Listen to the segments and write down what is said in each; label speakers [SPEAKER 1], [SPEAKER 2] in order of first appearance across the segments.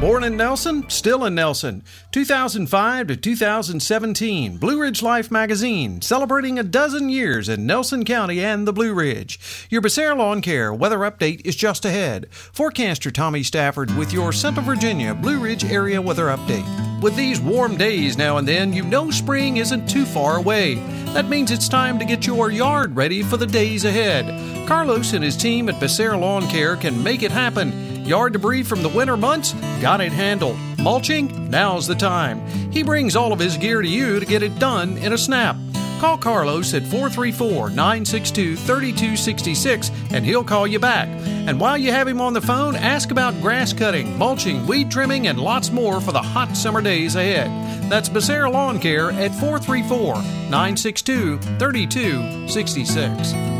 [SPEAKER 1] Born in Nelson, still in Nelson. 2005 to 2017, Blue Ridge Life magazine, celebrating a dozen years in Nelson County and the Blue Ridge. Your Becerra Lawn Care weather update is just ahead. Forecaster Tommy Stafford with your Central Virginia Blue Ridge area weather update. With these warm days now and then, you know spring isn't too far away. That means it's time to get your yard ready for the days ahead. Carlos and his team at Becerra Lawn Care can make it happen. Yard debris from the winter months? Got it handled. Mulching? Now's the time. He brings all of his gear to you to get it done in a snap. Call Carlos at 434 962 3266 and he'll call you back. And while you have him on the phone, ask about grass cutting, mulching, weed trimming, and lots more for the hot summer days ahead. That's Becerra Lawn Care at 434 962 3266.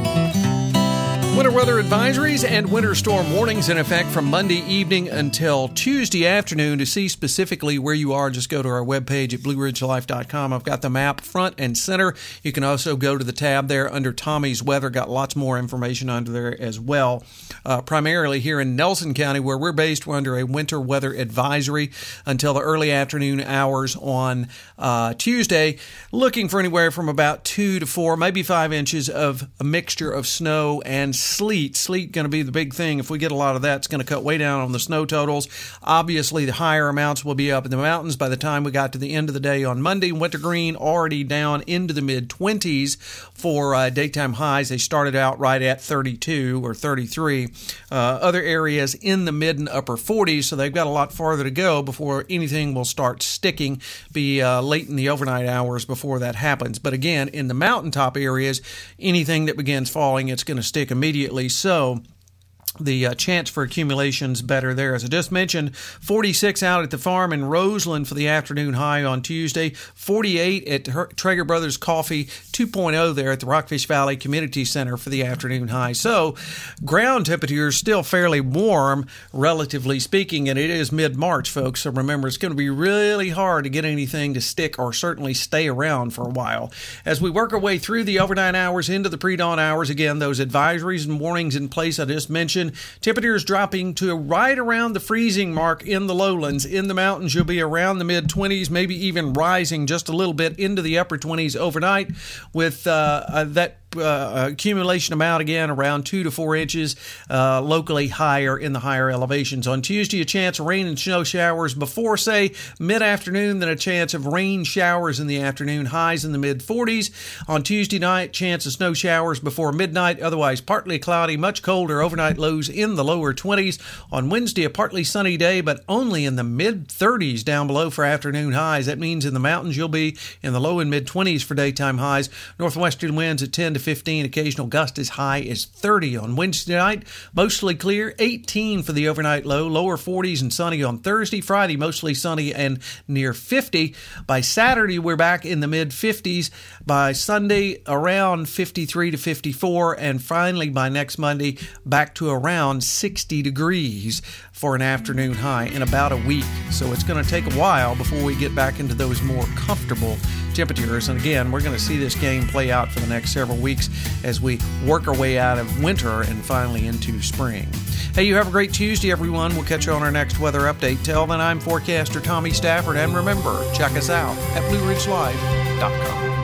[SPEAKER 1] Winter weather advisories and winter storm warnings in effect from Monday evening until Tuesday afternoon. To see specifically where you are, just go to our webpage at blueridgelife.com. I've got the map front and center. You can also go to the tab there under Tommy's weather. Got lots more information under there as well. Uh, primarily here in Nelson County, where we're based, we're under a winter weather advisory until the early afternoon hours on uh, Tuesday. Looking for anywhere from about two to four, maybe five inches of a mixture of snow and sleet. Sleet going to be the big thing. If we get a lot of that, it's going to cut way down on the snow totals. Obviously, the higher amounts will be up in the mountains by the time we got to the end of the day on Monday. Wintergreen already down into the mid 20s for uh, daytime highs. They started out right at 32 or 33. Uh, other areas in the mid and upper 40s, so they've got a lot farther to go before anything will start sticking. Be uh, late in the overnight hours before that happens. But again, in the mountaintop areas, anything that begins falling, it's going to stick immediately immediately. So the uh, chance for accumulations better there. As I just mentioned, 46 out at the farm in Roseland for the afternoon high on Tuesday, 48 at Trager Brothers Coffee 2.0 there at the Rockfish Valley Community Center for the afternoon high. So, ground temperatures still fairly warm, relatively speaking, and it is mid March, folks. So, remember, it's going to be really hard to get anything to stick or certainly stay around for a while. As we work our way through the overnight hours into the pre dawn hours, again, those advisories and warnings in place I just mentioned Temperatures dropping to right around the freezing mark in the lowlands. In the mountains, you'll be around the mid 20s, maybe even rising just a little bit into the upper 20s overnight with uh, uh, that uh, accumulation amount again around two to four inches, uh, locally higher in the higher elevations. On Tuesday, a chance of rain and snow showers before, say, mid afternoon, then a chance of rain showers in the afternoon, highs in the mid 40s. On Tuesday night, chance of snow showers before midnight, otherwise partly cloudy, much colder, overnight lows in the lower 20s. On Wednesday, a partly sunny day, but only in the mid 30s down below for afternoon highs. That means in the mountains, you'll be in the low and mid 20s for daytime highs. Northwestern winds at 10 to 15, occasional gust as high as 30 on Wednesday night. Mostly clear, 18 for the overnight low, lower 40s and sunny on Thursday. Friday, mostly sunny and near 50. By Saturday, we're back in the mid 50s. By Sunday, around 53 to 54. And finally, by next Monday, back to around 60 degrees for an afternoon high in about a week. So it's going to take a while before we get back into those more comfortable temperatures. And again, we're going to see this game play out for the next several weeks as we work our way out of winter and finally into spring. Hey, you have a great Tuesday, everyone. We'll catch you on our next weather update. Till then, I'm forecaster Tommy Stafford, and remember, check us out at BlueRidgeLife.com.